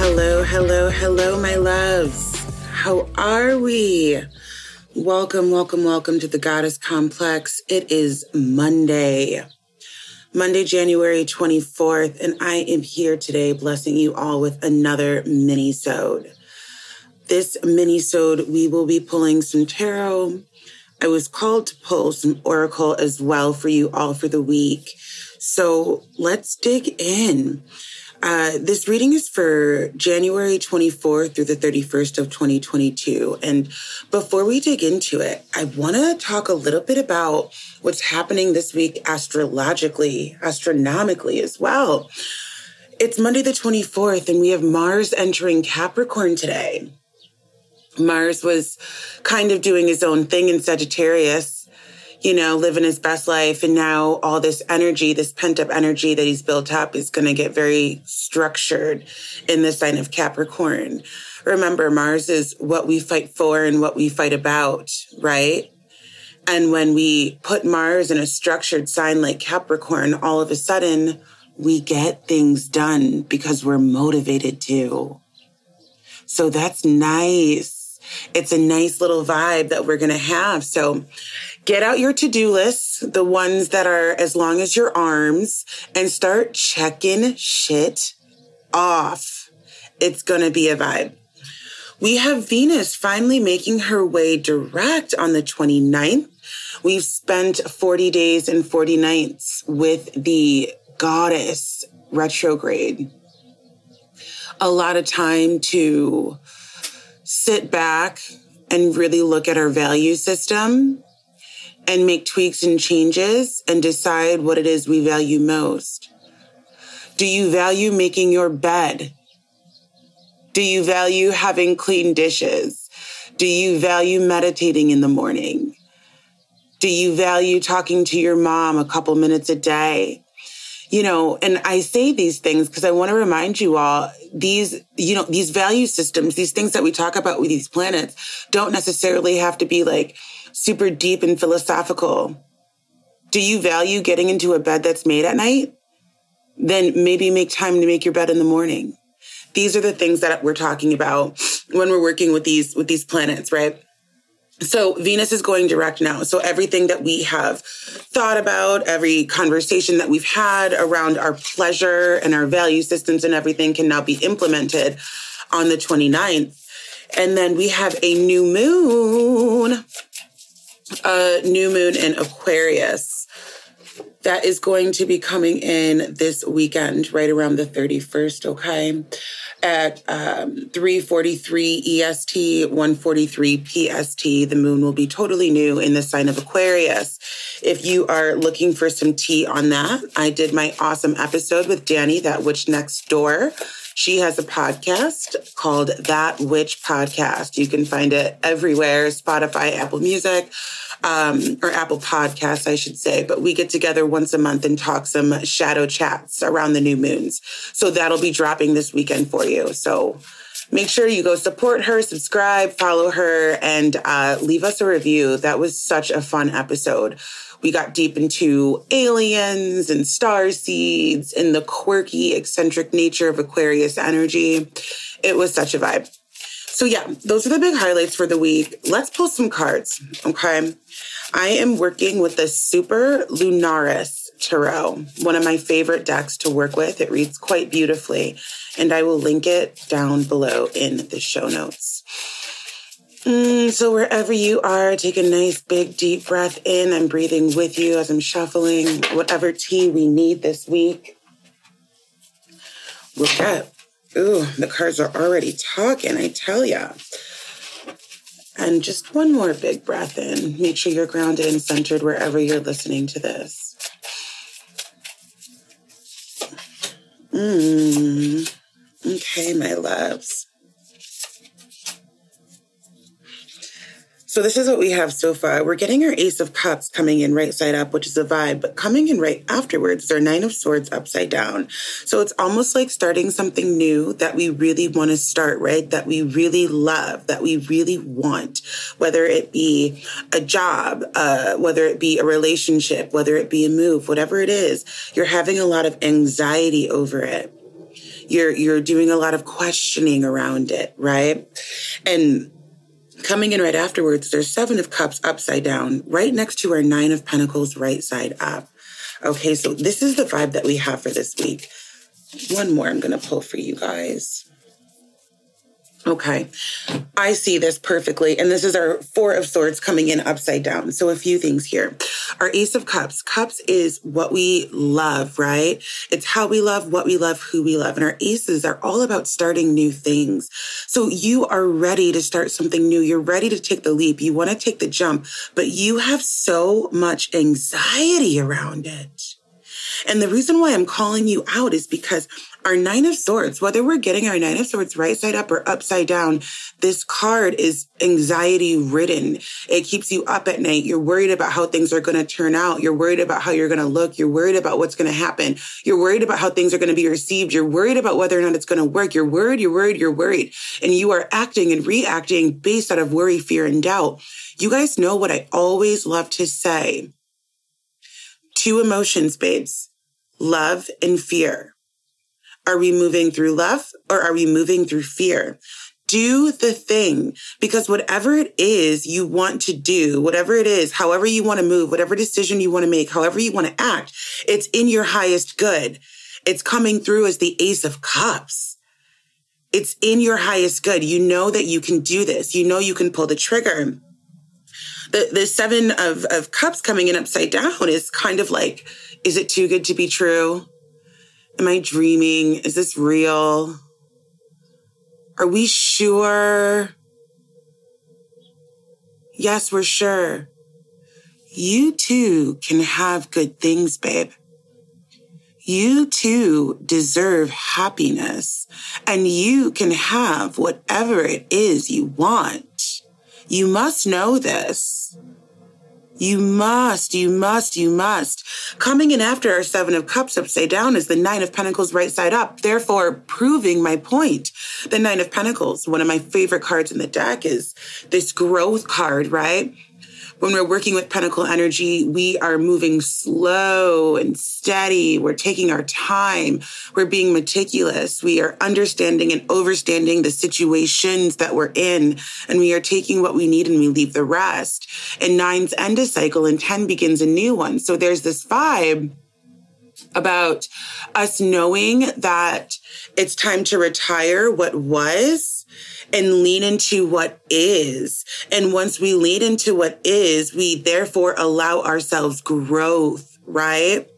Hello, hello, hello, my loves. How are we? Welcome, welcome, welcome to the Goddess Complex. It is Monday. Monday, January 24th, and I am here today blessing you all with another mini-sode. This mini-sode, we will be pulling some tarot. I was called to pull some oracle as well for you all for the week. So let's dig in. Uh, this reading is for January 24th through the 31st of 2022. And before we dig into it, I want to talk a little bit about what's happening this week astrologically, astronomically as well. It's Monday the 24th, and we have Mars entering Capricorn today. Mars was kind of doing his own thing in Sagittarius you know, living his best life. And now all this energy, this pent up energy that he's built up is going to get very structured in the sign of Capricorn. Remember, Mars is what we fight for and what we fight about, right? And when we put Mars in a structured sign like Capricorn, all of a sudden we get things done because we're motivated to. So that's nice. It's a nice little vibe that we're going to have. So get out your to-do lists, the ones that are as long as your arms and start checking shit off. It's going to be a vibe. We have Venus finally making her way direct on the 29th. We've spent 40 days and 40 nights with the goddess retrograde. A lot of time to sit back and really look at our value system and make tweaks and changes and decide what it is we value most. Do you value making your bed? Do you value having clean dishes? Do you value meditating in the morning? Do you value talking to your mom a couple minutes a day? You know, and I say these things because I want to remind you all these, you know, these value systems, these things that we talk about with these planets don't necessarily have to be like super deep and philosophical. Do you value getting into a bed that's made at night? Then maybe make time to make your bed in the morning. These are the things that we're talking about when we're working with these, with these planets, right? So Venus is going direct now. So everything that we have thought about, every conversation that we've had around our pleasure and our value systems and everything can now be implemented on the 29th. And then we have a new moon a new moon in Aquarius that is going to be coming in this weekend, right around the 31st, okay? At um, 343 EST, 143 PST, the moon will be totally new in the sign of Aquarius. If you are looking for some tea on that, I did my awesome episode with Danny, That Witch Next Door. She has a podcast called That Witch Podcast. You can find it everywhere Spotify, Apple Music, um, or Apple Podcasts, I should say. But we get together once a month and talk some shadow chats around the new moons. So that'll be dropping this weekend for you. So make sure you go support her, subscribe, follow her, and uh, leave us a review. That was such a fun episode. We got deep into aliens and star seeds and the quirky, eccentric nature of Aquarius energy. It was such a vibe. So, yeah, those are the big highlights for the week. Let's pull some cards. Okay. I am working with the Superlunaris Tarot, one of my favorite decks to work with. It reads quite beautifully, and I will link it down below in the show notes. Mm, so, wherever you are, take a nice big deep breath in. I'm breathing with you as I'm shuffling whatever tea we need this week. We'll get. Ooh, the cards are already talking, I tell ya. And just one more big breath in. Make sure you're grounded and centered wherever you're listening to this. Mmm. Okay, my loves. So this is what we have so far. We're getting our Ace of Cups coming in right side up, which is a vibe, but coming in right afterwards, our Nine of Swords upside down. So it's almost like starting something new that we really want to start, right? That we really love, that we really want, whether it be a job, uh, whether it be a relationship, whether it be a move, whatever it is, you're having a lot of anxiety over it. You're, you're doing a lot of questioning around it, right? And Coming in right afterwards, there's Seven of Cups upside down, right next to our Nine of Pentacles right side up. Okay, so this is the vibe that we have for this week. One more I'm going to pull for you guys. Okay. I see this perfectly. And this is our Four of Swords coming in upside down. So a few things here. Our Ace of Cups. Cups is what we love, right? It's how we love, what we love, who we love. And our aces are all about starting new things. So you are ready to start something new. You're ready to take the leap. You want to take the jump, but you have so much anxiety around it. And the reason why I'm calling you out is because our nine of swords, whether we're getting our nine of swords right side up or upside down, this card is anxiety ridden. It keeps you up at night. You're worried about how things are going to turn out. You're worried about how you're going to look. You're worried about what's going to happen. You're worried about how things are going to be received. You're worried about whether or not it's going to work. You're worried, you're worried, you're worried. And you are acting and reacting based out of worry, fear, and doubt. You guys know what I always love to say. Two emotions, babes love and fear. Are we moving through love or are we moving through fear? Do the thing because whatever it is you want to do, whatever it is, however you want to move, whatever decision you want to make, however you want to act, it's in your highest good. It's coming through as the ace of cups. It's in your highest good. You know that you can do this. You know you can pull the trigger. The, the seven of, of cups coming in upside down is kind of like, is it too good to be true? Am I dreaming? Is this real? Are we sure? Yes, we're sure. You too can have good things, babe. You too deserve happiness and you can have whatever it is you want. You must know this. You must, you must, you must. Coming in after our Seven of Cups upside down is the Nine of Pentacles right side up, therefore proving my point. The Nine of Pentacles, one of my favorite cards in the deck, is this growth card, right? When we're working with Pentacle energy, we are moving slow and steady. We're taking our time. We're being meticulous. We are understanding and overstanding the situations that we're in. And we are taking what we need and we leave the rest. And nine's end a cycle and 10 begins a new one. So there's this vibe about us knowing that it's time to retire what was and lean into what is. And once we lean into what is, we therefore allow ourselves growth, right?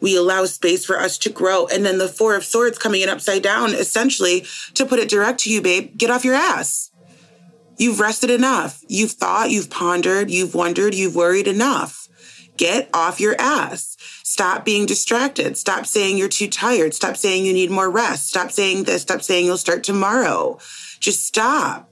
We allow space for us to grow. And then the Four of Swords coming in upside down, essentially, to put it direct to you, babe, get off your ass. You've rested enough. You've thought, you've pondered, you've wondered, you've worried enough. Get off your ass. Stop being distracted. Stop saying you're too tired. Stop saying you need more rest. Stop saying this. Stop saying you'll start tomorrow. Just stop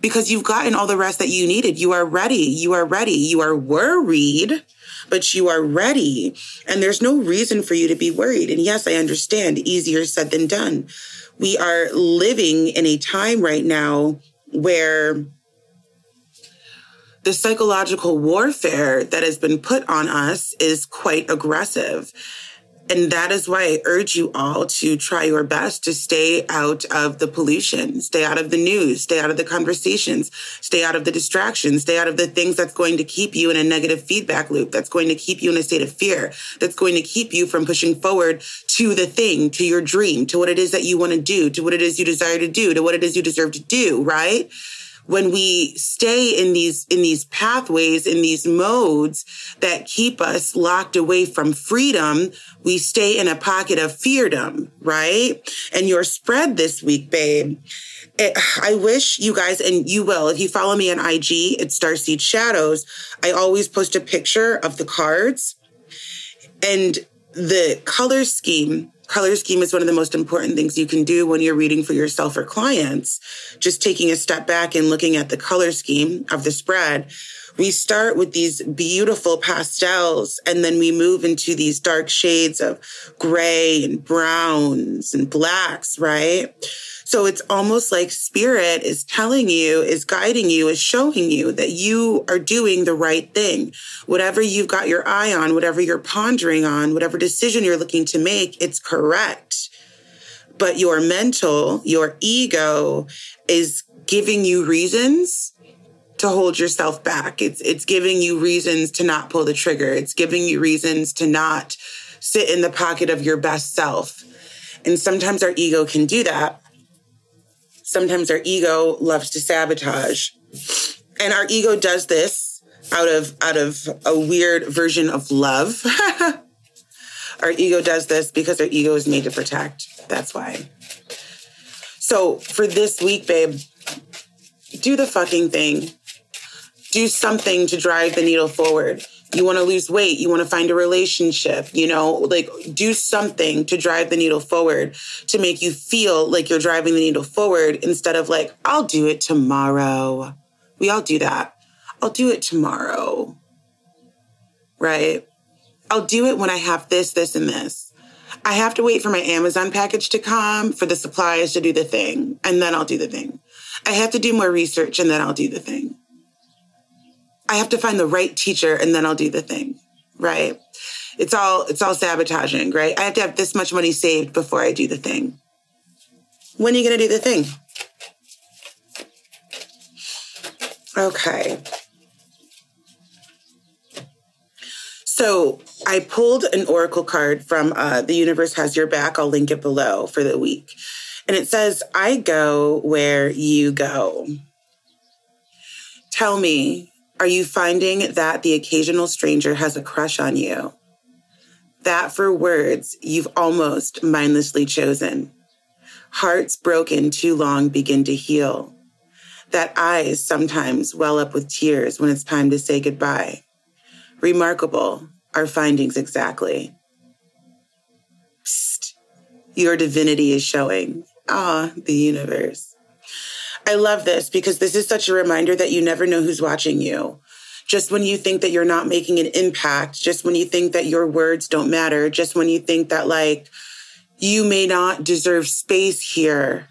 because you've gotten all the rest that you needed. You are ready. You are ready. You are worried, but you are ready. And there's no reason for you to be worried. And yes, I understand easier said than done. We are living in a time right now where the psychological warfare that has been put on us is quite aggressive. And that is why I urge you all to try your best to stay out of the pollution, stay out of the news, stay out of the conversations, stay out of the distractions, stay out of the things that's going to keep you in a negative feedback loop, that's going to keep you in a state of fear, that's going to keep you from pushing forward to the thing, to your dream, to what it is that you want to do, to what it is you desire to do, to what it is you deserve to do, right? When we stay in these in these pathways in these modes that keep us locked away from freedom we stay in a pocket of feardom right and your spread this week babe it, I wish you guys, and you will, if you follow me on IG, it's Starseed Shadows. I always post a picture of the cards. And the color scheme color scheme is one of the most important things you can do when you're reading for yourself or clients. Just taking a step back and looking at the color scheme of the spread. We start with these beautiful pastels and then we move into these dark shades of gray and browns and blacks, right? So it's almost like spirit is telling you, is guiding you, is showing you that you are doing the right thing. Whatever you've got your eye on, whatever you're pondering on, whatever decision you're looking to make, it's correct. But your mental, your ego is giving you reasons to hold yourself back. It's it's giving you reasons to not pull the trigger. It's giving you reasons to not sit in the pocket of your best self. And sometimes our ego can do that sometimes our ego loves to sabotage. And our ego does this out of out of a weird version of love. our ego does this because our ego is made to protect. That's why. So for this week, babe, do the fucking thing. Do something to drive the needle forward you want to lose weight, you want to find a relationship, you know, like do something to drive the needle forward to make you feel like you're driving the needle forward instead of like, I'll do it tomorrow. We all do that. I'll do it tomorrow. Right? I'll do it when I have this, this, and this. I have to wait for my Amazon package to come for the supplies to do the thing, and then I'll do the thing. I have to do more research and then I'll do the thing. I have to find the right teacher and then I'll do the thing. Right. It's all, it's all sabotaging, right? I have to have this much money saved before I do the thing. When are you going to do the thing? Okay. So I pulled an oracle card from uh, The Universe Has Your Back. I'll link it below for the week. And it says, I go where you go. Tell me, are you finding that the occasional stranger has a crush on you? That for words you've almost mindlessly chosen. Hearts broken too long begin to heal. That eyes sometimes well up with tears when it's time to say goodbye. Remarkable, our findings exactly. Psst, your divinity is showing. Ah, the universe. I love this because this is such a reminder that you never know who's watching you. Just when you think that you're not making an impact, just when you think that your words don't matter, just when you think that like you may not deserve space here,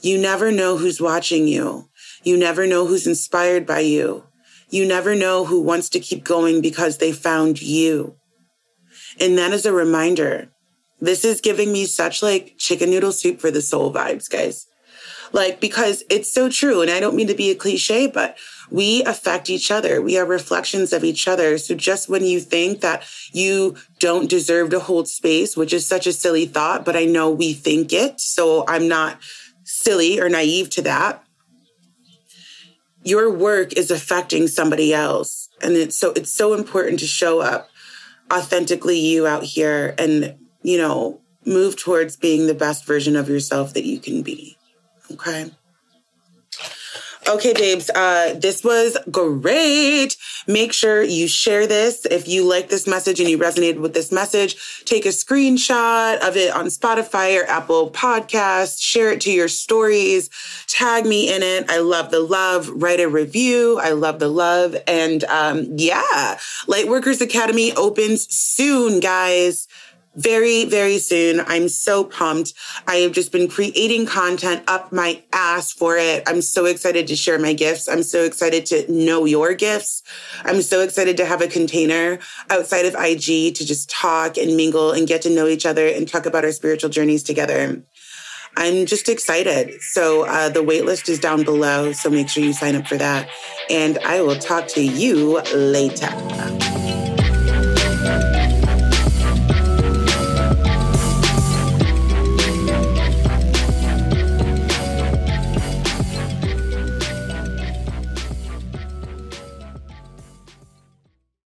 you never know who's watching you. You never know who's inspired by you. You never know who wants to keep going because they found you. And that is a reminder. This is giving me such like chicken noodle soup for the soul vibes, guys. Like, because it's so true. And I don't mean to be a cliche, but we affect each other. We are reflections of each other. So just when you think that you don't deserve to hold space, which is such a silly thought, but I know we think it. So I'm not silly or naive to that. Your work is affecting somebody else. And it's so, it's so important to show up authentically you out here and, you know, move towards being the best version of yourself that you can be. Okay. Okay, babes, uh, this was great. Make sure you share this. If you like this message and you resonated with this message, take a screenshot of it on Spotify or Apple Podcasts, share it to your stories, tag me in it. I love the love. Write a review. I love the love. And um, yeah, Lightworkers Academy opens soon, guys very, very soon. I'm so pumped. I have just been creating content up my ass for it. I'm so excited to share my gifts. I'm so excited to know your gifts. I'm so excited to have a container outside of IG to just talk and mingle and get to know each other and talk about our spiritual journeys together. I'm just excited. So uh, the waitlist is down below. So make sure you sign up for that. And I will talk to you later.